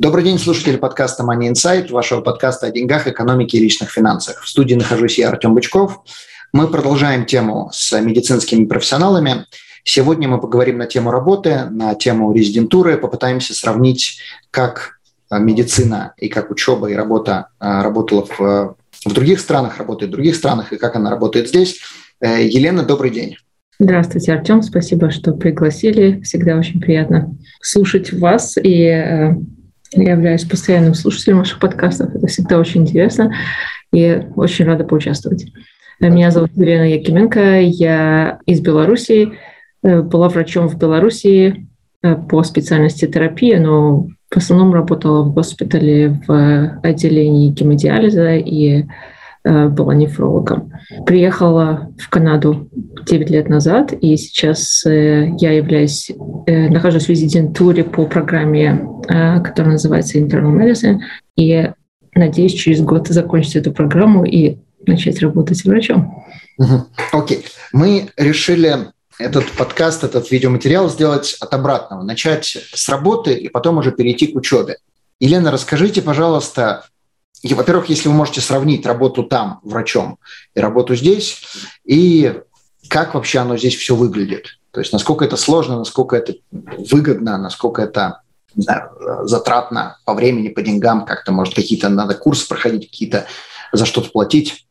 Добрый день, слушатели подкаста Money Insight, вашего подкаста о деньгах, экономике и личных финансах. В студии нахожусь я, Артем Бычков. Мы продолжаем тему с медицинскими профессионалами. Сегодня мы поговорим на тему работы, на тему резидентуры, попытаемся сравнить, как медицина и как учеба и работа а, работала в, в других странах, работает в других странах и как она работает здесь. Э, Елена, добрый день. Здравствуйте, Артем. Спасибо, что пригласили. Всегда очень приятно слушать вас и э, я являюсь постоянным слушателем ваших подкастов. Это всегда очень интересно и очень рада поучаствовать. Меня зовут Елена Якименко, я из Беларуси, э, была врачом в Беларуси э, по специальности терапия, но в основном работала в госпитале в отделении гемодиализа и была нефрологом. Приехала в Канаду 9 лет назад, и сейчас э, я являюсь, э, нахожусь в резидентуре по программе, которая называется Internal Medicine, и надеюсь через год закончить эту программу и начать работать врачом. Окей. Okay. Мы решили этот подкаст, этот видеоматериал сделать от обратного. Начать с работы и потом уже перейти к учебе. Елена, расскажите, пожалуйста, и, во-первых, если вы можете сравнить работу там врачом и работу здесь, и как вообще оно здесь все выглядит. То есть насколько это сложно, насколько это выгодно, насколько это не знаю, затратно по времени, по деньгам, как-то, может, какие-то надо курсы проходить, какие-то за что-то платить.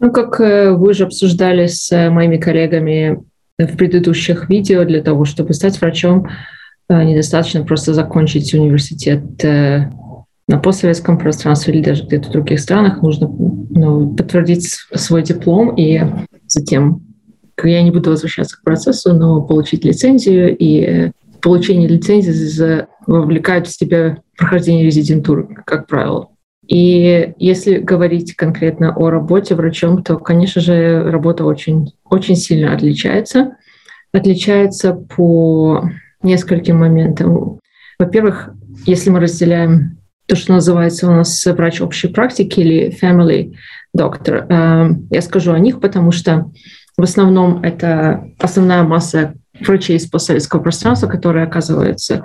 Ну, как э, вы же обсуждали с э, моими коллегами в предыдущих видео, для того, чтобы стать врачом, э, недостаточно просто закончить университет на постсоветском пространстве или даже где-то в других странах нужно ну, подтвердить свой диплом и затем, я не буду возвращаться к процессу, но получить лицензию и получение лицензии вовлекает в себя прохождение резидентуры, как правило. И если говорить конкретно о работе врачом, то, конечно же, работа очень, очень сильно отличается. Отличается по нескольким моментам. Во-первых, если мы разделяем то, что называется у нас врач общей практики или family doctor. Эм, я скажу о них, потому что в основном это основная масса врачей из постсоветского пространства, которые оказываются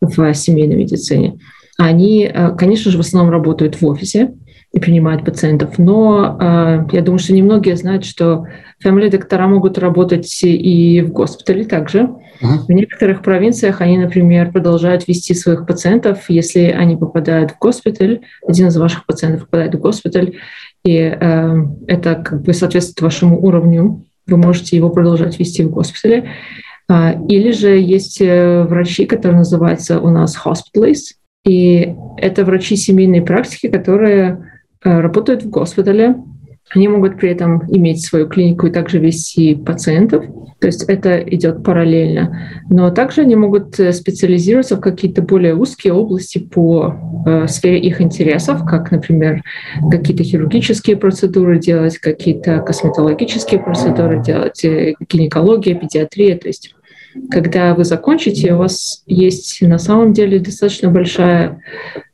в семейной медицине. Они, э, конечно же, в основном работают в офисе и принимают пациентов, но э, я думаю, что немногие знают, что family доктора могут работать и в госпитале также. В некоторых провинциях они, например, продолжают вести своих пациентов, если они попадают в госпиталь, один из ваших пациентов попадает в госпиталь, и э, это как бы соответствует вашему уровню, вы можете его продолжать вести в госпитале. А, или же есть э, врачи, которые называются у нас hospitalists, и это врачи семейной практики, которые э, работают в госпитале, они могут при этом иметь свою клинику и также вести пациентов. То есть это идет параллельно. Но также они могут э, специализироваться в какие-то более узкие области по э, сфере их интересов, как, например, какие-то хирургические процедуры делать, какие-то косметологические процедуры делать, э, гинекология, педиатрия. То есть когда вы закончите, у вас есть на самом деле достаточно большая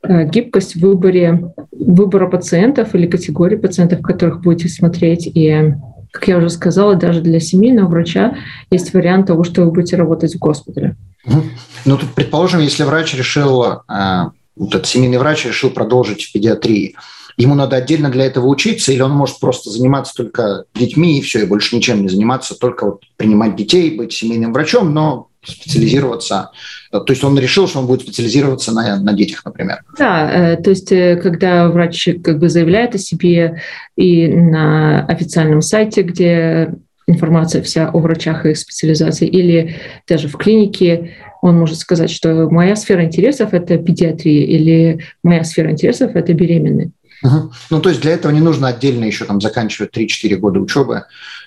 э, гибкость в выборе выбора пациентов или категории пациентов, которых будете смотреть. И, как я уже сказала, даже для семейного врача есть вариант того, что вы будете работать в госпитале. Ну, тут, предположим, если врач решил, э, вот этот семейный врач решил продолжить в педиатрии, ему надо отдельно для этого учиться, или он может просто заниматься только детьми и все, и больше ничем не заниматься, только вот принимать детей, быть семейным врачом, но специализироваться. То есть он решил, что он будет специализироваться на, на детях, например. Да, э, то есть э, когда врач как бы заявляет о себе и на официальном сайте, где информация вся о врачах и их специализации, или даже в клинике, он может сказать, что моя сфера интересов – это педиатрия, или моя сфера интересов – это беременные. Угу. Ну, то есть для этого не нужно отдельно еще там заканчивать 3-4 года учебы,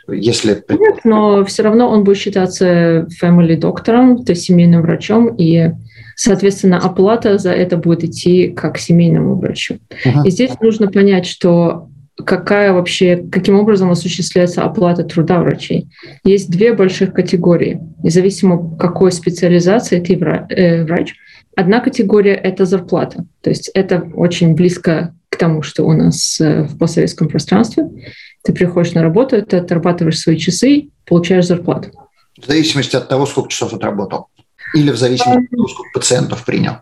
если... Нет, но все равно он будет считаться family доктором, то есть семейным врачом, и Соответственно, оплата за это будет идти как семейному врачу. Uh-huh. И здесь нужно понять, что какая вообще, каким образом осуществляется оплата труда врачей. Есть две больших категории, независимо какой специализации ты э, врач. Одна категория — это зарплата, то есть это очень близко к тому, что у нас э, в постсоветском пространстве. Ты приходишь на работу, ты отрабатываешь свои часы, получаешь зарплату. В зависимости от того, сколько часов отработал? Или в зависимости от того, сколько пациентов принял?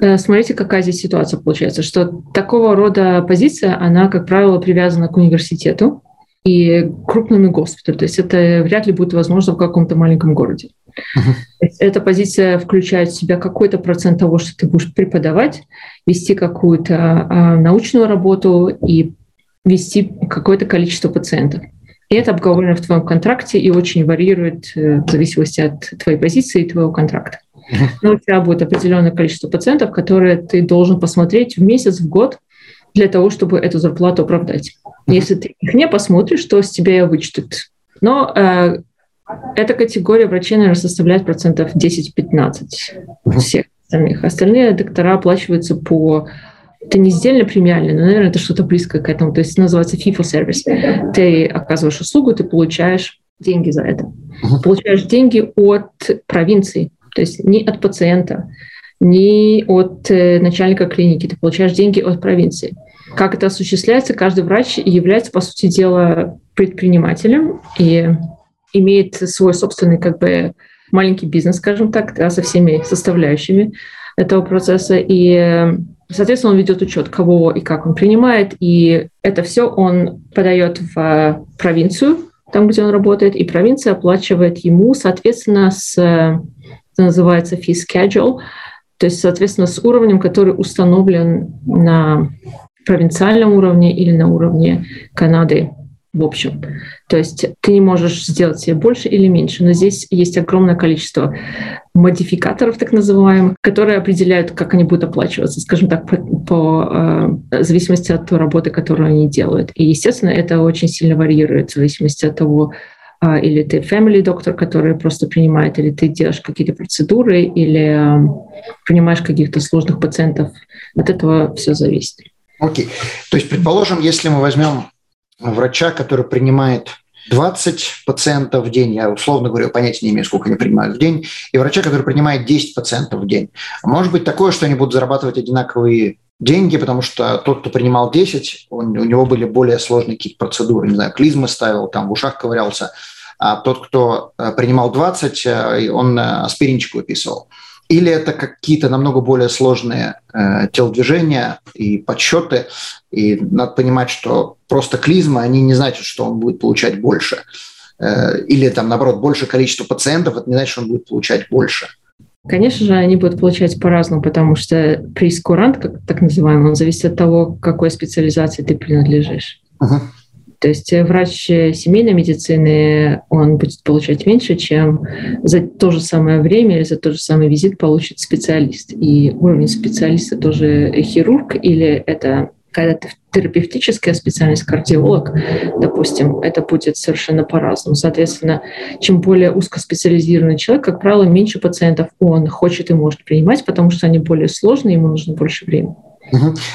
Э, смотрите, какая здесь ситуация получается, что такого рода позиция, она, как правило, привязана к университету и крупному госпиталю. То есть это вряд ли будет возможно в каком-то маленьком городе. Uh-huh. Эта позиция включает в себя какой-то процент того, что ты будешь преподавать, вести какую-то а, научную работу и вести какое-то количество пациентов. И это обговорено в твоем контракте и очень варьирует э, в зависимости от твоей позиции и твоего контракта. Но у тебя будет определенное количество пациентов, которые ты должен посмотреть в месяц, в год, для того, чтобы эту зарплату оправдать. Если ты их не посмотришь, то с тебя вычтут. Но э, эта категория врачей, наверное, составляет процентов 10-15 всех остальных. Остальные доктора оплачиваются по это не сдельно премиальный, но, наверное, это что-то близкое к этому. То есть называется fee for service. Ты оказываешь услугу, ты получаешь деньги за это. Uh-huh. Получаешь деньги от провинции, то есть не от пациента, не от э, начальника клиники. Ты получаешь деньги от провинции. Как это осуществляется? Каждый врач является, по сути дела, предпринимателем и имеет свой собственный как бы маленький бизнес, скажем так, да, со всеми составляющими этого процесса. И Соответственно, он ведет учет, кого и как он принимает, и это все он подает в провинцию, там, где он работает, и провинция оплачивает ему, соответственно, с, это называется fee schedule, то есть, соответственно, с уровнем, который установлен на провинциальном уровне или на уровне Канады в общем. То есть ты не можешь сделать себе больше или меньше, но здесь есть огромное количество модификаторов, так называемых, которые определяют, как они будут оплачиваться, скажем так, по, по э, зависимости от той работы, которую они делают. И, естественно, это очень сильно варьирует в зависимости от того, э, или ты family доктор, который просто принимает, или ты делаешь какие-то процедуры, или э, принимаешь каких-то сложных пациентов. От этого все зависит. Окей. Okay. То есть, предположим, если мы возьмем врача, который принимает 20 пациентов в день, я условно говорю, понятия не имею, сколько они принимают в день, и врача, который принимает 10 пациентов в день. Может быть такое, что они будут зарабатывать одинаковые деньги, потому что тот, кто принимал 10, он, у него были более сложные какие-то процедуры, не знаю, клизмы ставил, там в ушах ковырялся, а тот, кто э, принимал 20, э, он э, аспиринчик выписывал. Или это какие-то намного более сложные э, телодвижения и подсчеты, и надо понимать, что просто клизмы, они не значат, что он будет получать больше. Э, или там, наоборот, больше количество пациентов, это не значит, что он будет получать больше. Конечно же, они будут получать по-разному, потому что прейскурант, как так называемый, он зависит от того, к какой специализации ты принадлежишь. Uh-huh. То есть э, врач э, семейной медицины, он будет получать меньше, чем за то же самое время или за тот же самый визит получит специалист. И уровень специалиста тоже хирург или это какая-то терапевтическая специальность, кардиолог, допустим, это будет совершенно по-разному. Соответственно, чем более узкоспециализированный человек, как правило, меньше пациентов он хочет и может принимать, потому что они более сложные, ему нужно больше времени.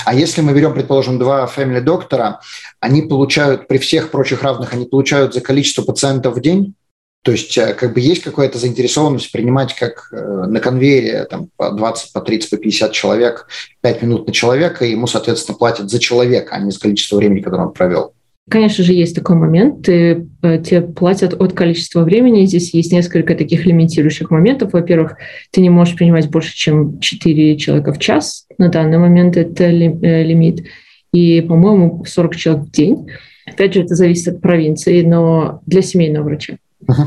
А если мы берем, предположим, два family доктора, они получают при всех прочих равных, они получают за количество пациентов в день? То есть э, как бы есть какая-то заинтересованность принимать как э, на конвейере там, по 20, по 30, по 50 человек, 5 минут на человека, и ему, соответственно, платят за человека, а не за количество времени, которое он провел. Конечно же, есть такой момент. Ты, э, тебе платят от количества времени. Здесь есть несколько таких лимитирующих моментов. Во-первых, ты не можешь принимать больше, чем 4 человека в час. На данный момент это э, лимит. И, по-моему, 40 человек в день. Опять же, это зависит от провинции, но для семейного врача. Uh-huh.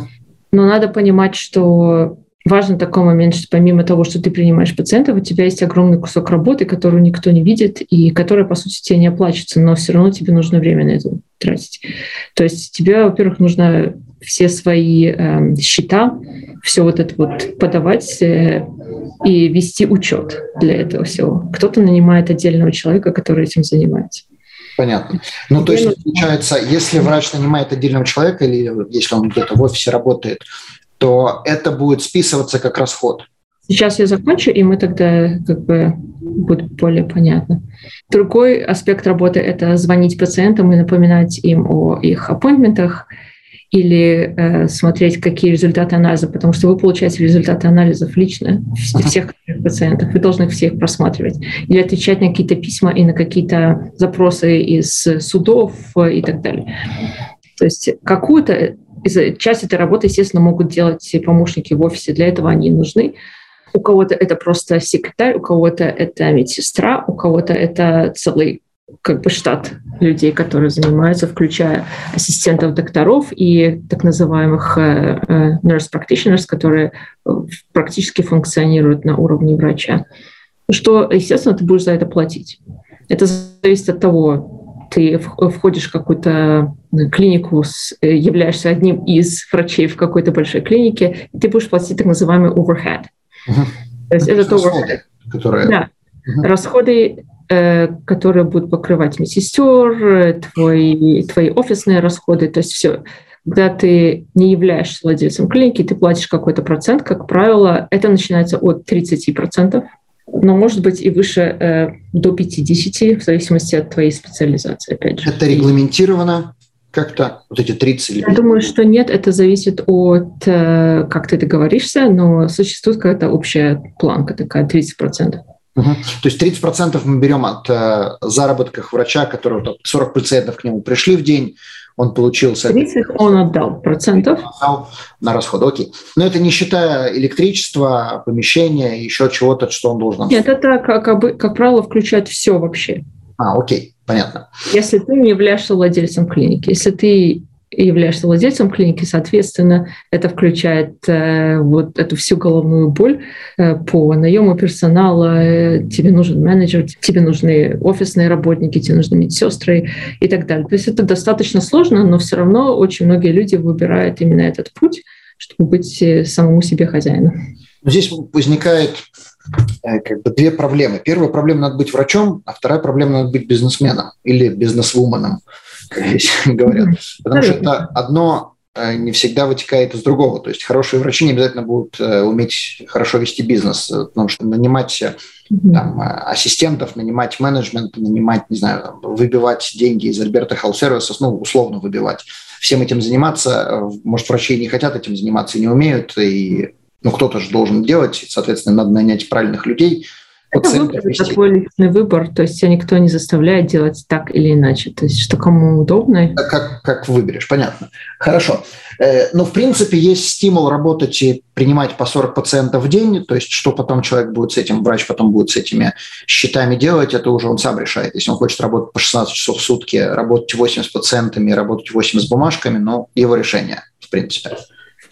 Но надо понимать, что важен такой момент, что помимо того, что ты принимаешь пациентов, у тебя есть огромный кусок работы, которую никто не видит и которая, по сути, тебе не оплачивается, но все равно тебе нужно время на это тратить. То есть тебе, во-первых, нужно все свои э, счета, все вот это вот подавать э, и вести учет для этого всего. Кто-то нанимает отдельного человека, который этим занимается. Понятно. Ну, то есть, получается, если врач нанимает отдельного человека или если он где-то в офисе работает, то это будет списываться как расход. Сейчас я закончу, и мы тогда как бы будет более понятно. Другой аспект работы — это звонить пациентам и напоминать им о их аппоинтментах или э, смотреть, какие результаты анализа, потому что вы получаете результаты анализов лично всех пациентов, вы должны всех просматривать, или отвечать на какие-то письма и на какие-то запросы из судов и так далее. То есть какую-то часть этой работы, естественно, могут делать помощники в офисе, для этого они нужны, у кого-то это просто секретарь, у кого-то это медсестра, у кого-то это целый как бы штат людей, которые занимаются, включая ассистентов докторов и так называемых э, э, nurse practitioners, которые э, практически функционируют на уровне врача. Что, естественно, ты будешь за это платить. Это зависит от того, ты входишь в какую-то клинику, являешься одним из врачей в какой-то большой клинике, и ты будешь платить так называемый overhead – Угу. То есть это, расходы, которые... Да. Угу. Расходы, э, которые будут покрывать медсестер, твои, твои офисные расходы, то есть все. Когда ты не являешься владельцем клиники, ты платишь какой-то процент, как правило, это начинается от 30%, но может быть и выше э, до 50, в зависимости от твоей специализации, опять же. Это регламентировано? как-то вот эти 30 или 50? Я думаю, что нет, это зависит от, э, как ты договоришься, но существует какая-то общая планка такая, 30%. Угу. То есть 30% мы берем от э, заработков врача, который вот, 40 пациентов к нему пришли в день, он получил... 30 он отдал процентов. Отдал на расходы, окей. Но это не считая электричества, помещения, еще чего-то, что он должен... Нет, это, как, как правило, включает все вообще. А, окей, понятно. Если ты не являешься владельцем клиники, если ты являешься владельцем клиники, соответственно, это включает э, вот эту всю головную боль э, по наему персонала. Э, тебе нужен менеджер, тебе нужны офисные работники, тебе нужны медсестры и так далее. То есть это достаточно сложно, но все равно очень многие люди выбирают именно этот путь, чтобы быть э, самому себе хозяином. Здесь возникает Э, как бы две проблемы. Первая проблема – надо быть врачом, а вторая проблема – надо быть бизнесменом или бизнесвуменом, говорят. Потому что это одно э, не всегда вытекает из другого. То есть хорошие врачи не обязательно будут э, уметь хорошо вести бизнес, потому что нанимать там, ассистентов, нанимать менеджмент, нанимать, не знаю, выбивать деньги из Альберта Services, ну, условно выбивать. Всем этим заниматься, может, врачи не хотят этим заниматься и не умеют, и ну, кто-то же должен делать, соответственно, надо нанять правильных людей. Это выбор, это твой личный выбор, то есть тебя никто не заставляет делать так или иначе, то есть что кому удобно. Как, как выберешь, понятно. Хорошо. Э, Но, ну, в принципе, есть стимул работать и принимать по 40 пациентов в день, то есть что потом человек будет с этим, врач потом будет с этими счетами делать, это уже он сам решает. Если он хочет работать по 16 часов в сутки, работать 8 с пациентами, работать 8 с бумажками, ну, его решение, в принципе.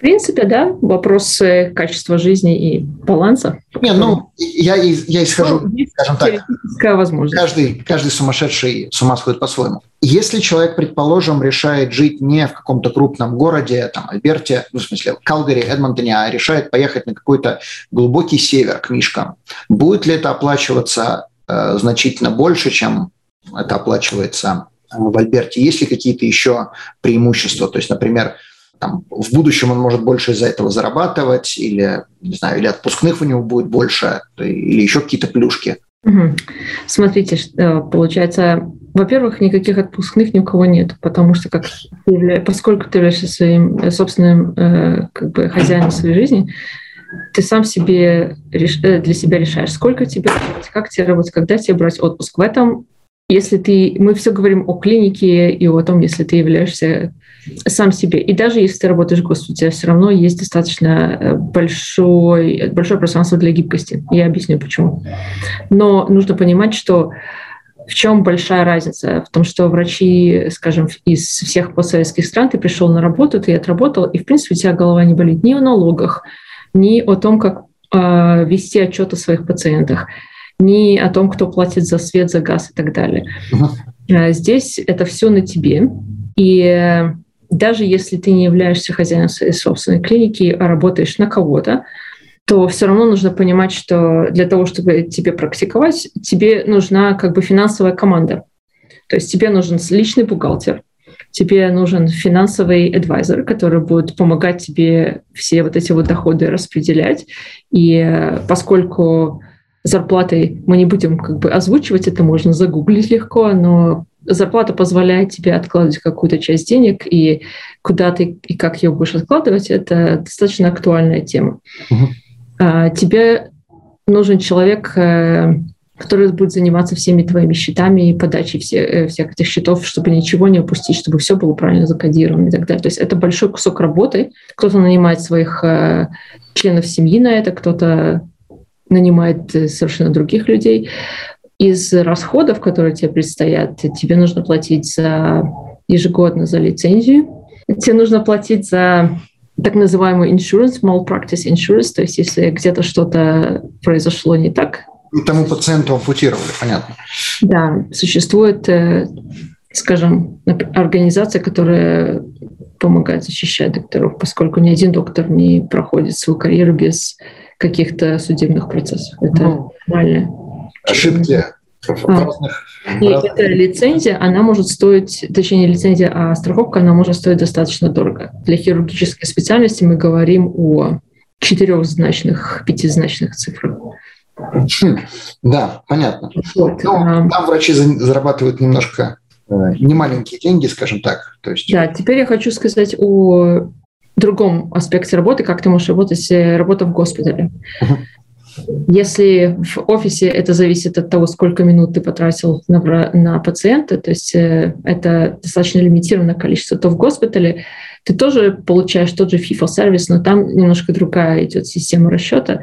В принципе, да, вопрос качества жизни и баланса. Не, ну, я, я исхожу, ну, скажем так, возможность. Каждый, каждый сумасшедший с ума сходит по-своему. Если человек, предположим, решает жить не в каком-то крупном городе, там, Альберте, ну, в смысле, Калгари, Эдмонтоне, а решает поехать на какой-то глубокий север к Мишкам, будет ли это оплачиваться э, значительно больше, чем это оплачивается в Альберте? Есть ли какие-то еще преимущества? То есть, например, там, в будущем он может больше из-за этого зарабатывать, или, не знаю, или отпускных у него будет больше, или еще какие-то плюшки. Угу. Смотрите, э, получается, во-первых, никаких отпускных ни у кого нет, потому что как поскольку ты являешься своим э, собственным э, как бы хозяином своей жизни, ты сам себе для себя решаешь, сколько тебе работать, как тебе работать, когда тебе брать отпуск. В этом, если ты, мы все говорим о клинике и о том, если ты являешься сам себе. И даже если ты работаешь в государстве, у все равно есть достаточно э, большой, большое пространство для гибкости. Я объясню почему. Но нужно понимать, что в чем большая разница? В том, что врачи, скажем, из всех постсоветских стран, ты пришел на работу, ты отработал, и, в принципе, у тебя голова не болит ни о налогах, ни о том, как э, вести отчет о своих пациентах, ни о том, кто платит за свет, за газ и так далее. Uh-huh. Здесь это все на тебе. И даже если ты не являешься хозяином своей собственной клиники, а работаешь на кого-то, то все равно нужно понимать, что для того, чтобы тебе практиковать, тебе нужна как бы финансовая команда. То есть тебе нужен личный бухгалтер, тебе нужен финансовый адвайзер, который будет помогать тебе все вот эти вот доходы распределять. И э, поскольку зарплаты мы не будем как бы озвучивать, это можно загуглить легко, но зарплата позволяет тебе откладывать какую-то часть денег, и куда ты и как ее будешь откладывать, это достаточно актуальная тема. Угу. тебе нужен человек, э, который будет заниматься всеми твоими счетами и подачей все, э, всех этих счетов, чтобы ничего не упустить, чтобы все было правильно закодировано и так далее. То есть это большой кусок работы. Кто-то нанимает своих э, членов семьи на это, кто-то нанимает совершенно других людей. Из расходов, которые тебе предстоят, тебе нужно платить за ежегодно за лицензию, тебе нужно платить за так называемый insurance, malpractice insurance, то есть если где-то что-то произошло не так, и тому пациенту ампутировали, понятно. Да, существует, э, скажем, организация, которая помогает защищать докторов, поскольку ни один доктор не проходит свою карьеру без каких-то судебных процессов. Это ну, нормально. Ошибки в а. разных... И разных... эта лицензия, она может стоить, точнее не лицензия, а страховка, она может стоить достаточно дорого. Для хирургической специальности мы говорим о четырехзначных, пятизначных цифрах. Да, понятно. Вот, Но а... там врачи зарабатывают немножко э, немаленькие деньги, скажем так. То есть... Да, теперь я хочу сказать о другом аспекте работы, как ты можешь работать, э, работа в госпитале. Uh-huh. Если в офисе это зависит от того, сколько минут ты потратил на, на пациента, то есть э, это достаточно лимитированное количество, то в госпитале ты тоже получаешь тот же FIFO-сервис, но там немножко другая идет система расчета.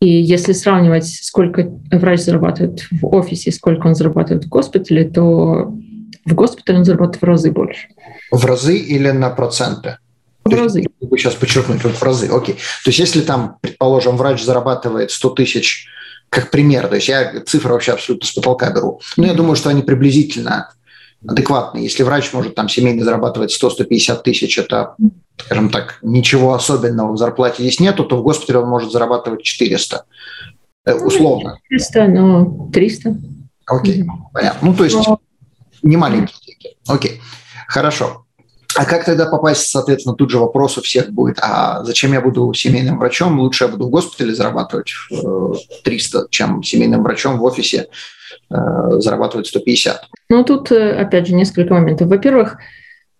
И если сравнивать, сколько врач зарабатывает в офисе, сколько он зарабатывает в госпитале, то в госпитале он зарабатывает в разы больше. В разы или на проценты? В разы. Вы сейчас подчеркнуть в разы. Окей. То есть если там, предположим, врач зарабатывает 100 тысяч как пример, то есть я цифры вообще абсолютно с потолка беру, но я думаю, что они приблизительно адекватные. Если врач может там семейно зарабатывать 100-150 тысяч, это, скажем так, ничего особенного в зарплате здесь нету, то в госпитале он может зарабатывать 400. Э, ну, условно. 400, но 300. Окей, понятно. Ну, то есть но... не маленькие деньги. Окей, хорошо. А как тогда попасть, соответственно, тут же вопрос у всех будет, а зачем я буду семейным врачом? Лучше я буду в госпитале зарабатывать 300, э, чем семейным врачом в офисе э, зарабатывать 150. Ну, тут, э, опять же, несколько моментов. Во-первых,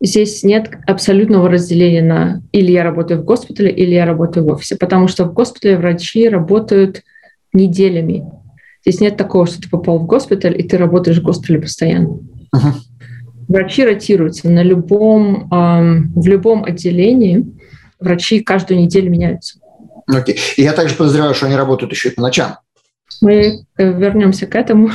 здесь нет абсолютного разделения на или я работаю в госпитале, или я работаю в офисе, потому что в госпитале врачи работают неделями. Здесь нет такого, что ты попал в госпиталь, и ты работаешь в госпитале постоянно. Uh-huh. Врачи ротируются на любом, в любом отделении. Врачи каждую неделю меняются. Окей. Okay. И я также подозреваю, что они работают еще и по ночам. Мы э, вернемся к этому.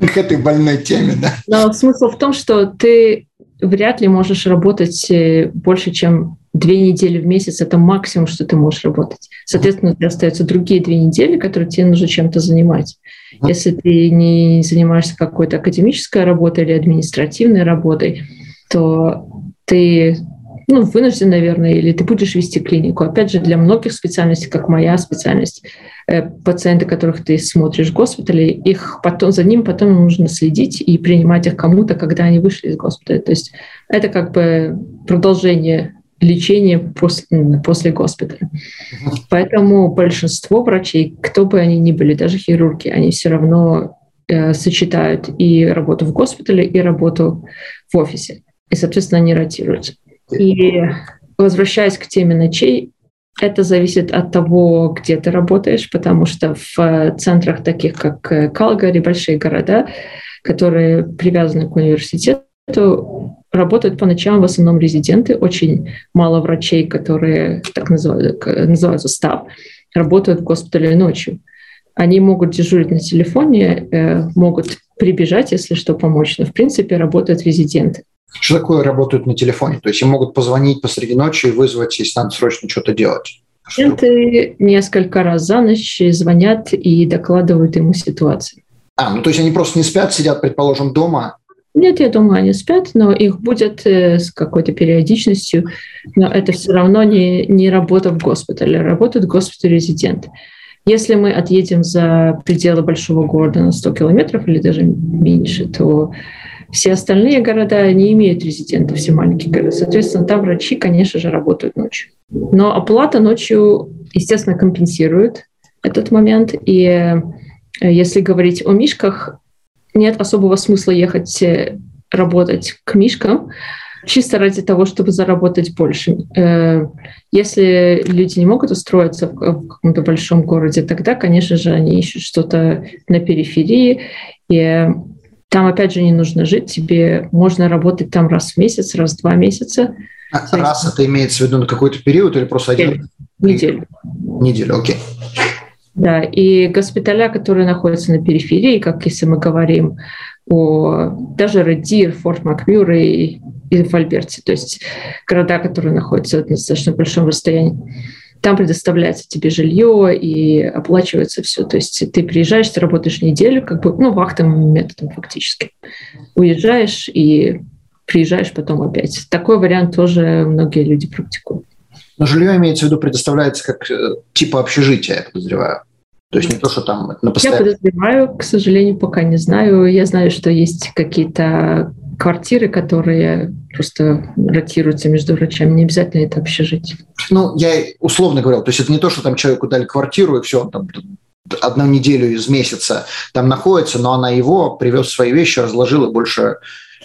К этой больной теме, да. Но смысл в том, что ты вряд ли можешь работать э, больше, чем две недели в месяц. Это максимум, что ты можешь работать. Соответственно, у остаются другие две недели, которые тебе нужно чем-то занимать. Если ты не занимаешься какой-то академической работой или административной работой, то ты ну, вынужден, наверное, или ты будешь вести клинику. Опять же, для многих специальностей, как моя специальность, э, пациенты, которых ты смотришь в госпитале, их потом, за ним потом нужно следить и принимать их кому-то, когда они вышли из госпиталя. То есть это как бы продолжение лечения после, после госпиталя. Поэтому большинство врачей, кто бы они ни были, даже хирурги, они все равно э, сочетают и работу в госпитале, и работу в офисе. И, соответственно, они ротируются. И возвращаясь к теме ночей, это зависит от того, где ты работаешь, потому что в э, центрах таких, как э, Калгари, большие города, которые привязаны к университету, работают по ночам в основном резиденты, очень мало врачей, которые так называют, называются став, работают в госпитале ночью. Они могут дежурить на телефоне, э, могут прибежать, если что, помочь, но в принципе работают резиденты. Что такое работают на телефоне? То есть им могут позвонить посреди ночи и вызвать, если надо срочно что-то делать? Клиенты несколько раз за ночь звонят и докладывают ему ситуацию. А, ну то есть они просто не спят, сидят, предположим, дома нет, я думаю, они спят, но их будет э, с какой-то периодичностью. Но это все равно не, не работа в госпитале, работает госпиталь резидент. Если мы отъедем за пределы большого города на 100 километров или даже меньше, то Все остальные города не имеют резидентов, все маленькие города. Соответственно, там врачи, конечно же, работают ночью. Но оплата ночью, естественно, компенсирует этот момент. И э, если говорить о мишках, нет особого смысла ехать э, работать к мишкам, чисто ради того, чтобы заработать больше. Э, если люди не могут устроиться в каком-то большом городе, тогда, конечно же, они ищут что-то на периферии, и там, опять же, не нужно жить, тебе можно работать там раз в месяц, раз в два месяца. А, раз это имеется в виду на какой-то период или просто один? Неделю. Неделю, окей. Да, и госпиталя, которые находятся на периферии, как если мы говорим о даже Редир, Форт Макмюр и, и в Альберте, то есть города, которые находятся на достаточно большом расстоянии. Там предоставляется тебе жилье и оплачивается все. То есть ты приезжаешь, ты работаешь неделю, как бы, ну, вахтовым методом фактически. Уезжаешь и приезжаешь потом опять. Такой вариант тоже многие люди практикуют. Но жилье имеется в виду предоставляется как э, типа общежития, я подозреваю. То есть не то, что там на постоянно... Я подозреваю, к сожалению, пока не знаю. Я знаю, что есть какие-то квартиры, которые просто ротируются между врачами. Не обязательно это общежитие. Ну, я условно говорил, то есть это не то, что там человеку дали квартиру, и все, он там одну неделю из месяца там находится, но она его привез свои вещи, разложил, и больше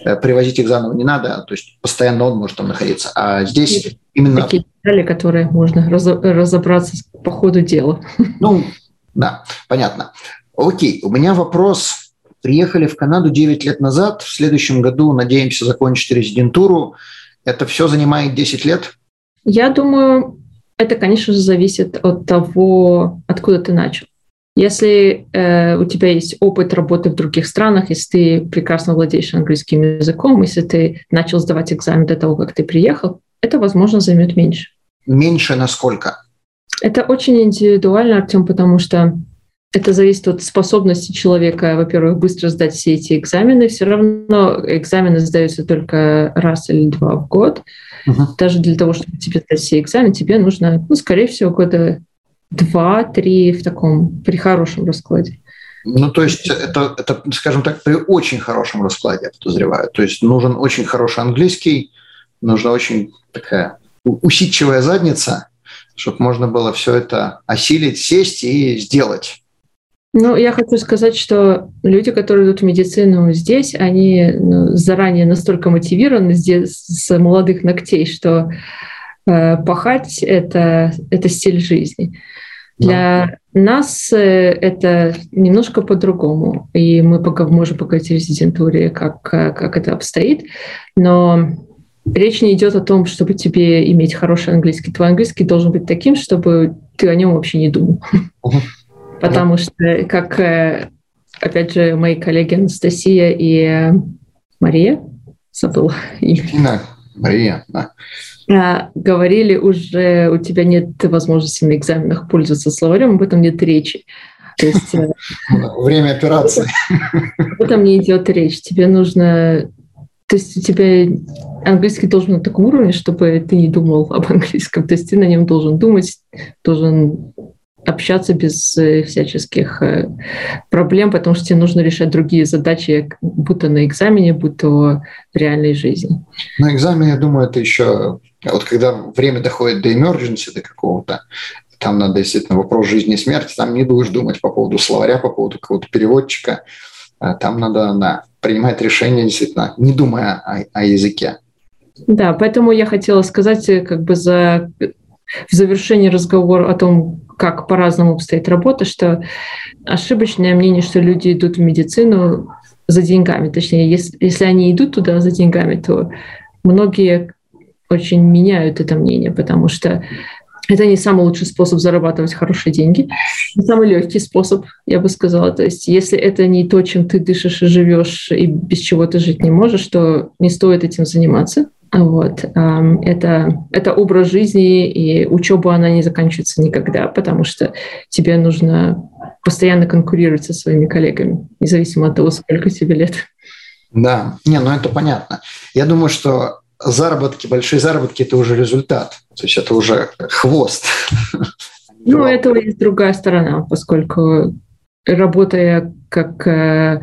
э, привозить их заново не надо, то есть постоянно он может там находиться. А здесь есть именно... Такие детали, которые можно разобраться по ходу дела. Ну, да, понятно. Окей, у меня вопрос. Приехали в Канаду 9 лет назад. В следующем году надеемся закончить резидентуру. Это все занимает 10 лет? Я думаю, это, конечно же, зависит от того, откуда ты начал. Если э, у тебя есть опыт работы в других странах, если ты прекрасно владеешь английским языком, если ты начал сдавать экзамен до того, как ты приехал, это, возможно, займет меньше. Меньше на сколько? Это очень индивидуально, Артем, потому что это зависит от способности человека, во-первых, быстро сдать все эти экзамены. Все равно экзамены сдаются только раз или два в год. Uh-huh. Даже для того, чтобы тебе сдать все экзамены, тебе нужно, ну, скорее всего, года два-три в таком, при хорошем раскладе. Ну, то есть это, это, скажем так, при очень хорошем раскладе, я подозреваю. То есть нужен очень хороший английский, нужна очень такая усидчивая задница, чтобы можно было все это осилить, сесть и сделать. Ну, я хочу сказать, что люди, которые идут в медицину здесь, они ну, заранее настолько мотивированы здесь с молодых ногтей, что э, пахать это, это стиль жизни. Для да. нас э, это немножко по-другому, и мы пока можем поговорить о резидентуре, как, как это обстоит, но речь не идет о том, чтобы тебе иметь хороший английский. Твой английский должен быть таким, чтобы ты о нем вообще не думал. Потому что, как, э, опять же, мои коллеги Анастасия и Мария, забыла имя. Мария, да. А, говорили уже, у тебя нет возможности на экзаменах пользоваться словарем, об этом нет речи. То есть, э, Время операции. Об этом не идет речь. Тебе нужно то есть у тебя английский должен на таком уровне, чтобы ты не думал об английском. То есть ты на нем должен думать, должен общаться без э, всяческих э, проблем, потому что тебе нужно решать другие задачи, будто на экзамене, будто в реальной жизни. На экзамене, я думаю, это еще... Вот когда время доходит до emergency, до какого-то, там надо действительно вопрос жизни и смерти, там не будешь думать по поводу словаря, по поводу какого-то переводчика, а там надо, да, принимать решения действительно, не думая о, о языке. Да, поэтому я хотела сказать, э, как бы за в завершении разговора о том, как по-разному обстоит работа, что ошибочное мнение, что люди идут в медицину за деньгами. Точнее, если, если они идут туда за деньгами, то многие очень меняют это мнение, потому что это не самый лучший способ зарабатывать хорошие деньги, не самый легкий способ, я бы сказала. То есть, если это не то, чем ты дышишь и живешь, и без чего ты жить не можешь, то не стоит этим заниматься. Вот. Это, это образ жизни, и учеба, она не заканчивается никогда, потому что тебе нужно постоянно конкурировать со своими коллегами, независимо от того, сколько тебе лет. Да, не, ну это понятно. Я думаю, что заработки, большие заработки – это уже результат. То есть это уже хвост. Ну, это есть другая сторона, поскольку работая, как э,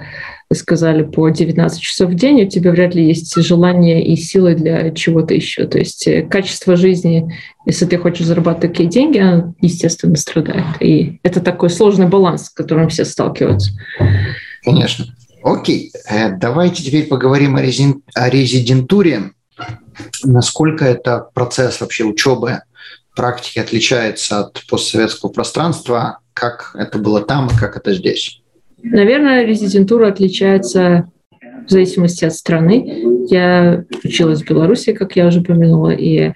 сказали, по 19 часов в день, у тебя вряд ли есть желание и силы для чего-то еще. То есть э, качество жизни, если ты хочешь зарабатывать такие деньги, оно, естественно, страдает. И это такой сложный баланс, с которым все сталкиваются. Конечно. Окей, э, давайте теперь поговорим о, резин... о резидентуре. Насколько это процесс вообще учебы, практики отличается от постсоветского пространства, как это было там и как это здесь? Наверное, резидентура отличается в зависимости от страны. Я училась в Беларуси, как я уже упомянула, и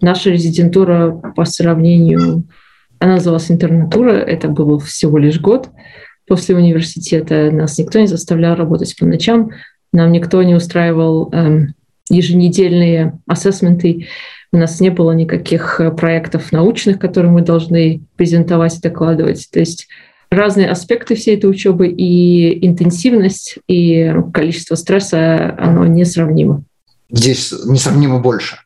наша резидентура по сравнению, она называлась интернатура, это был всего лишь год. После университета нас никто не заставлял работать по ночам, нам никто не устраивал эм, еженедельные ассессменты, у нас не было никаких проектов научных, которые мы должны презентовать и докладывать. То есть разные аспекты всей этой учебы и интенсивность, и количество стресса, оно несравнимо. Здесь несравнимо больше.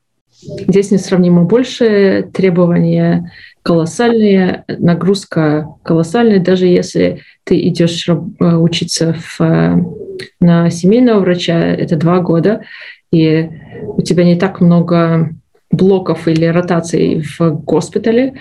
Здесь несравнимо больше, требования колоссальные, нагрузка колоссальная, даже если ты идешь э, учиться в, на семейного врача, это два года, и у тебя не так много блоков или ротаций в госпитале,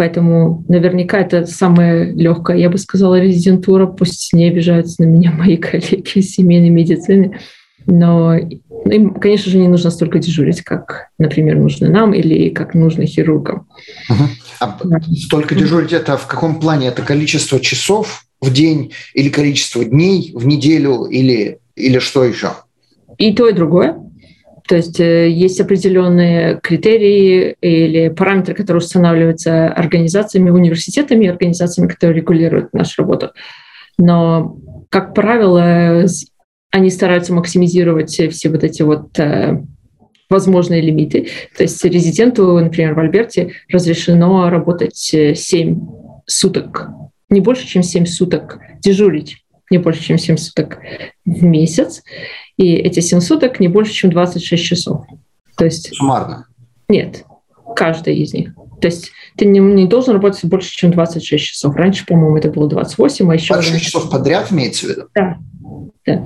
Поэтому наверняка это самая легкая, я бы сказала, резидентура. Пусть не обижаются на меня мои коллеги из семейной медицины. Но им, конечно же, не нужно столько дежурить, как, например, нужно нам или как нужно хирургам. Угу. А столько дежурить это в каком плане? Это количество часов в день или количество дней в неделю или, или что еще? И то, и другое. То есть э, есть определенные критерии или параметры, которые устанавливаются организациями, университетами, организациями, которые регулируют нашу работу. Но, как правило, они стараются максимизировать все вот эти вот э, возможные лимиты. То есть резиденту, например, в Альберте разрешено работать 7 э, суток, не больше, чем 7 суток дежурить не больше, чем 7 суток в месяц. И эти 7 суток не больше, чем 26 часов. То есть... Суммарно? Нет, каждый из них. То есть ты не, не должен работать больше, чем 26 часов. Раньше, по-моему, это было 28, а еще... 26 часов подряд имеется в виду? Да. да.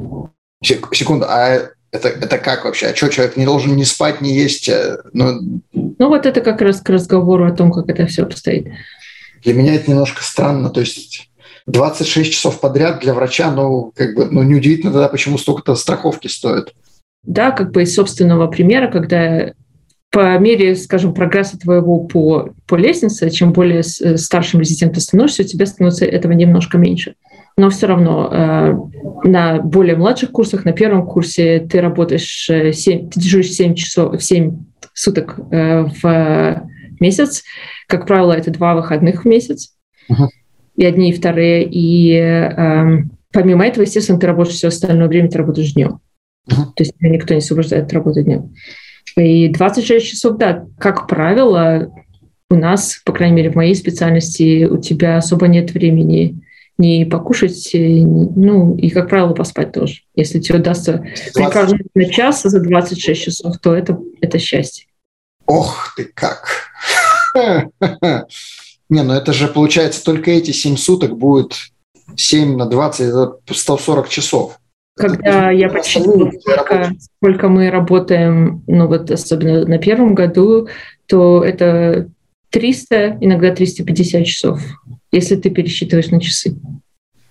Секунду, а это, это как вообще? А что, человек не должен не спать, не есть? Э, ну... ну вот это как раз к разговору о том, как это все обстоит. Для меня это немножко странно. То есть 26 часов подряд для врача, ну, как бы, ну, неудивительно тогда, почему столько-то страховки стоит. Да, как бы из собственного примера, когда по мере, скажем, прогресса твоего по, по лестнице, чем более э, старшим резидентом становишься, у тебя становится этого немножко меньше. Но все равно э, на более младших курсах, на первом курсе ты работаешь 7, э, ты дежуришь 7 часов, 7 суток э, в месяц. Как правило, это два выходных в месяц. Uh-huh и одни, и вторые. И э, помимо этого, естественно, ты работаешь все остальное время, ты работаешь днем. Uh-huh. То есть тебя никто не освобождает от работы днем. И 26 часов, да, как правило, у нас, по крайней мере, в моей специальности, у тебя особо нет времени не покушать, ни, ну, и, как правило, поспать тоже. Если тебе удастся 20... на час за 26 часов, то это, это счастье. Ох ты как! Не, ну это же получается только эти 7 суток будет 7 на 20, это 140 часов. Когда это, я подсчитывала, сколько, сколько мы работаем, ну вот особенно на первом году, то это 300, иногда 350 часов, если ты пересчитываешь на часы.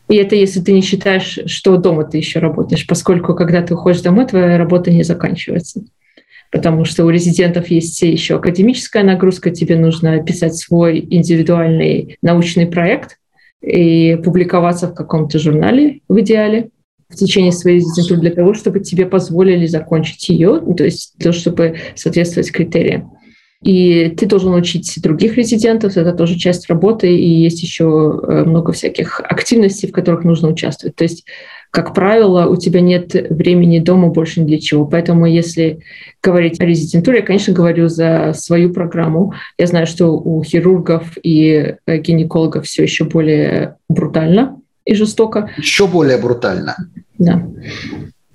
И это если ты не считаешь, что дома ты еще работаешь, поскольку когда ты уходишь домой, твоя работа не заканчивается потому что у резидентов есть еще академическая нагрузка, тебе нужно писать свой индивидуальный научный проект и публиковаться в каком-то журнале в идеале в течение своей резидентуры для того, чтобы тебе позволили закончить ее, ну, то есть того, чтобы соответствовать критериям. И ты должен учить других резидентов, это тоже часть работы, и есть еще э, много всяких активностей, в которых нужно участвовать. То есть как правило, у тебя нет времени дома больше ни для чего. Поэтому если говорить о резидентуре, я, конечно, говорю за свою программу. Я знаю, что у хирургов и э, гинекологов все еще более брутально и жестоко. Еще более брутально. Да.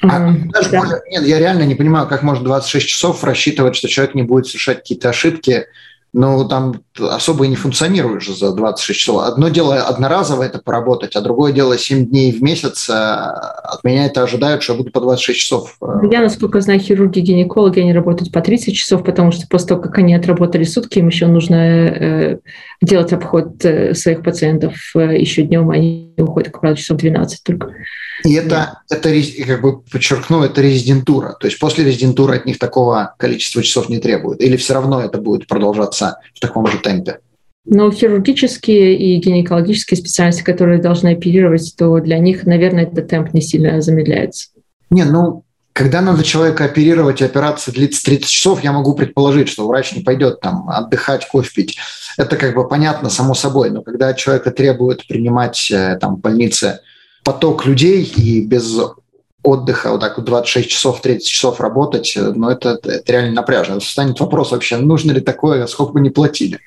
А, даже да. более, нет, я реально не понимаю, как можно 26 часов рассчитывать, что человек не будет совершать какие-то ошибки. Ну, там особо и не функционируешь за 26 часов. Одно дело одноразово это поработать, а другое дело 7 дней в месяц. А, от меня это ожидают, что я буду по 26 часов. Э, я, насколько знаю, хирурги, гинекологи, они работают по 30 часов, потому что после того, как они отработали сутки, им еще нужно э, делать обход э, своих пациентов э, еще днем, они уходят, как правило, часов 12 только. И это, это, как бы подчеркну, это резидентура. То есть после резидентуры от них такого количества часов не требуют. Или все равно это будет продолжаться в таком же темпе? Но хирургические и гинекологические специальности, которые должны оперировать, то для них, наверное, этот темп не сильно замедляется. Не, ну, когда надо человека оперировать, и операция длится 30 часов, я могу предположить, что врач не пойдет там отдыхать, кофе пить. Это как бы понятно, само собой. Но когда человека требуют принимать э, там в больнице поток людей и без отдыха, вот так вот 26 часов, 30 часов работать, э, ну это, это реально напряжно. Станет вопрос вообще, нужно ли такое, сколько бы не платили.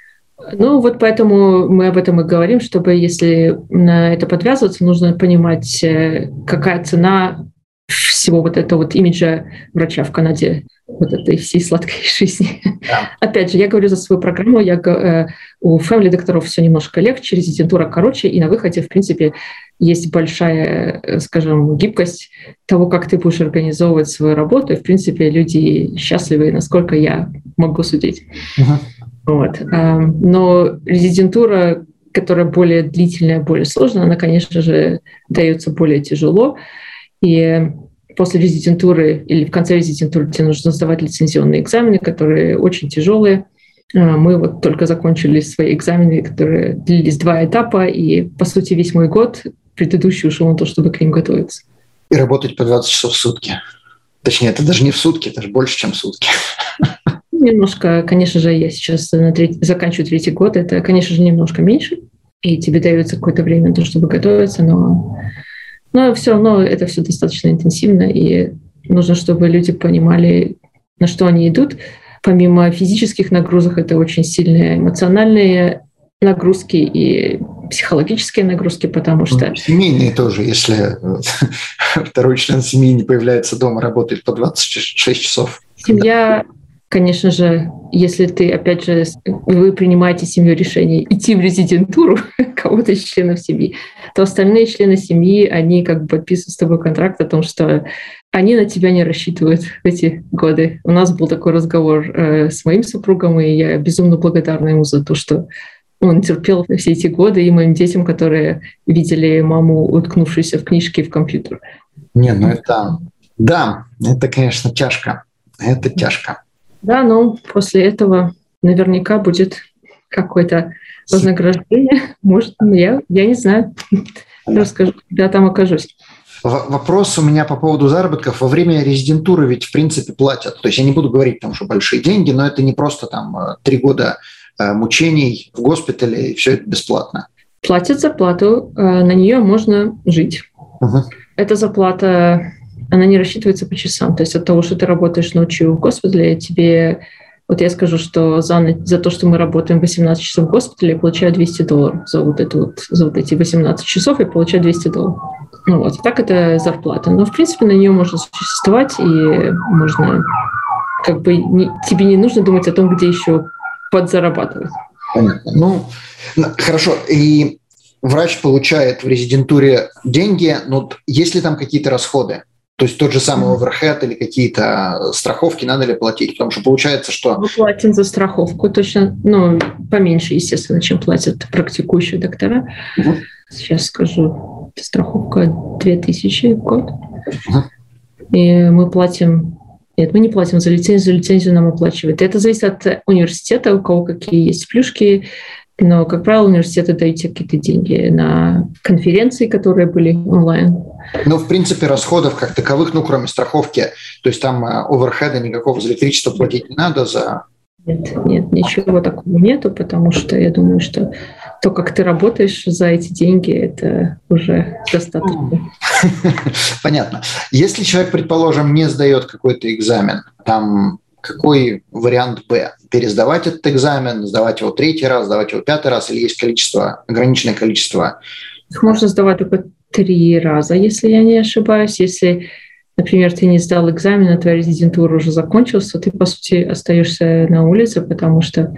Ну вот поэтому мы об этом и говорим, чтобы если на это подвязываться, нужно понимать, э, какая цена всего вот этого вот имиджа врача в Канаде, вот этой всей сладкой жизни. Да. Опять же, я говорю за свою программу, я, э, у family докторов все немножко легче, резидентура короче, и на выходе, в принципе, есть большая, э, скажем, гибкость того, как ты будешь организовывать свою работу. И, в принципе, люди счастливы, насколько я могу судить. Uh-huh. Вот. Но резидентура, которая более длительная, более сложная, она, конечно же, дается более тяжело. И после резидентуры или в конце резидентуры тебе нужно сдавать лицензионные экзамены, которые очень тяжелые. А, мы вот только закончили свои экзамены, которые длились два этапа, и, по сути, весь мой год предыдущий ушел на то, чтобы к ним готовиться. И работать по 20 часов в сутки. Точнее, это даже не в сутки, это же больше, чем в сутки. Немножко, конечно же, я сейчас на треть, заканчиваю третий год, это, конечно же, немножко меньше, и тебе дается какое-то время на то, чтобы готовиться, но, но все равно это все достаточно интенсивно, и нужно, чтобы люди понимали, на что они идут. Помимо физических нагрузок, это очень сильные эмоциональные нагрузки и психологические нагрузки, потому что... Ну, семейные тоже, если второй член семьи не появляется дома, работает по 26 часов. Семья, конечно же, если ты, опять же, вы принимаете семью решение идти в резидентуру кого-то из членов семьи, то остальные члены семьи, они как бы подписывают с тобой контракт о том, что они на тебя не рассчитывают в эти годы. У нас был такой разговор э, с моим супругом, и я безумно благодарна ему за то, что он терпел все эти годы и моим детям, которые видели маму, уткнувшуюся в книжке в компьютер. Не, ну это... Да, это, конечно, тяжко. Это тяжко. Да, но после этого наверняка будет какое-то вознаграждение. Может, я, я не знаю. Расскажу, когда там окажусь. Вопрос у меня по поводу заработков. Во время резидентуры ведь, в принципе, платят. То есть я не буду говорить там, что большие деньги, но это не просто там э, три года Э, мучений в госпитале, и все это бесплатно. Платят зарплату, э, на нее можно жить. Угу. Эта зарплата, она не рассчитывается по часам. То есть от того, что ты работаешь ночью в госпитале, тебе вот я скажу, что за, за то, что мы работаем 18 часов в госпитале, я получаю 200 долларов за вот, это вот, за вот эти 18 часов, я получаю 200 долларов. Ну вот, так это зарплата. Но, в принципе, на нее можно существовать, и можно как бы не, тебе не нужно думать о том, где еще подзарабатывать. Понятно. Ну, хорошо. И врач получает в резидентуре деньги, но есть ли там какие-то расходы? То есть тот же самый оверхед или какие-то страховки надо ли платить? Потому что получается, что... Мы платим за страховку точно, ну, поменьше, естественно, чем платят практикующие доктора. Угу. Сейчас скажу, страховка 2000 в год. Угу. И мы платим нет, мы не платим за лицензию, лицензию нам оплачивают. Это зависит от университета, у кого какие есть плюшки, но, как правило, университеты дают какие-то деньги на конференции, которые были онлайн. Ну, в принципе, расходов как таковых, ну, кроме страховки, то есть там э, оверхеда никакого за электричество платить не надо, за нет, нет, ничего такого нету, потому что я думаю, что то, как ты работаешь за эти деньги, это уже достаточно. Понятно. Если человек, предположим, не сдает какой-то экзамен, там какой вариант Б? Пересдавать этот экзамен, сдавать его третий раз, сдавать его пятый раз, или есть количество, ограниченное количество? Их можно сдавать только три раза, если я не ошибаюсь. Если например, ты не сдал экзамен, а твоя резидентура уже закончилась, то ты, по сути, остаешься на улице, потому что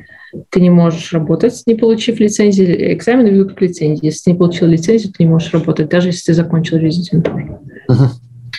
ты не можешь работать, не получив лицензии. Экзамен ведут как лицензии. Если ты не получил лицензию, ты не можешь работать, даже если ты закончил резидентуру. Угу.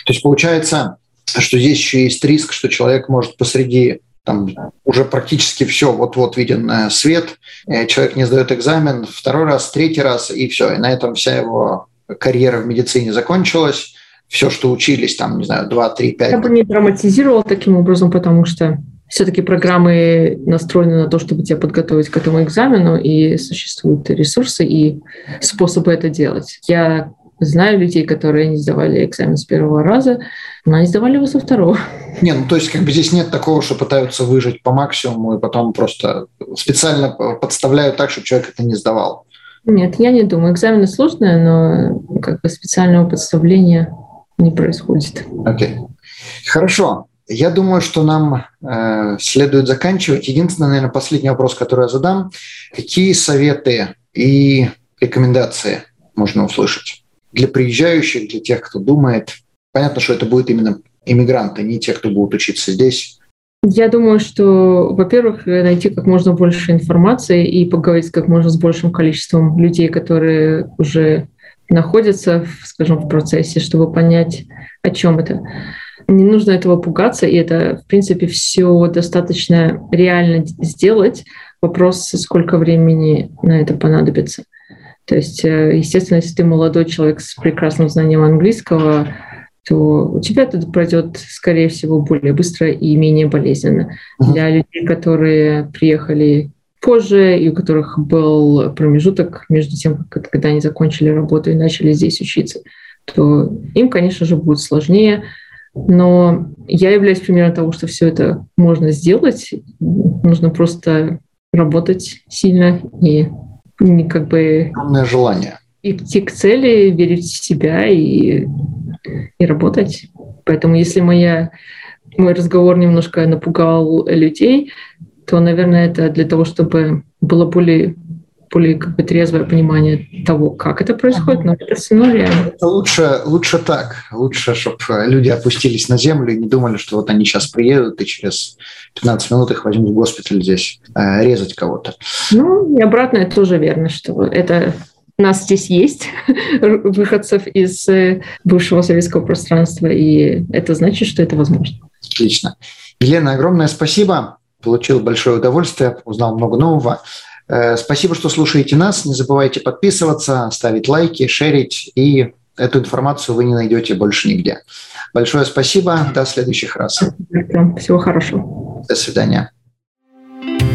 То есть получается, что здесь еще есть риск, что человек может посреди там уже практически все, вот-вот виден э, свет, э, человек не сдает экзамен, второй раз, третий раз, и все, и на этом вся его карьера в медицине закончилась, все, что учились, там, не знаю, 2, 3, 5. Я бы не драматизировал таким образом, потому что все-таки программы настроены на то, чтобы тебя подготовить к этому экзамену, и существуют ресурсы и способы это делать. Я знаю людей, которые не сдавали экзамен с первого раза, но они сдавали его со второго. Не, ну то есть как бы здесь нет такого, что пытаются выжить по максимуму и потом просто специально подставляют так, чтобы человек это не сдавал. Нет, я не думаю. Экзамены сложные, но как бы специального подставления не происходит. Окей. Okay. Хорошо. Я думаю, что нам э, следует заканчивать. Единственный, наверное, последний вопрос, который я задам. Какие советы и рекомендации можно услышать для приезжающих, для тех, кто думает? Понятно, что это будут именно иммигранты, не те, кто будут учиться здесь. Я думаю, что, во-первых, найти как можно больше информации и поговорить как можно с большим количеством людей, которые уже находятся, скажем, в процессе, чтобы понять, о чем это. Не нужно этого пугаться, и это, в принципе, все достаточно реально сделать. Вопрос, сколько времени на это понадобится. То есть, э, естественно, если ты молодой человек с прекрасным знанием английского, то у тебя это пройдет, скорее всего, более быстро и менее болезненно. Uh-huh. Для людей, которые приехали позже и у которых был промежуток между тем, когда они закончили работу и начали здесь учиться, то им, конечно же, будет сложнее. Но я являюсь примером того, что все это можно сделать. Нужно просто работать сильно и как бы... Огромное желание. Идти к цели, верить в себя и, и работать. Поэтому если моя, мой разговор немножко напугал людей, то, наверное, это для того, чтобы было более более как бы трезвое понимание того, как это происходит, но это все равно реально. Лучше, лучше так. Лучше, чтобы люди опустились на землю и не думали, что вот они сейчас приедут и через 15 минут их возьмут в госпиталь здесь э, резать кого-то. Ну, и обратно это тоже верно, что это нас здесь есть, выходцев из э, бывшего советского пространства, и это значит, что это возможно. Отлично. Елена, огромное спасибо. Получил большое удовольствие, узнал много нового. Э, спасибо, что слушаете нас. Не забывайте подписываться, ставить лайки, шерить, и эту информацию вы не найдете больше нигде. Большое спасибо. До следующих раз. Всего хорошего. До свидания.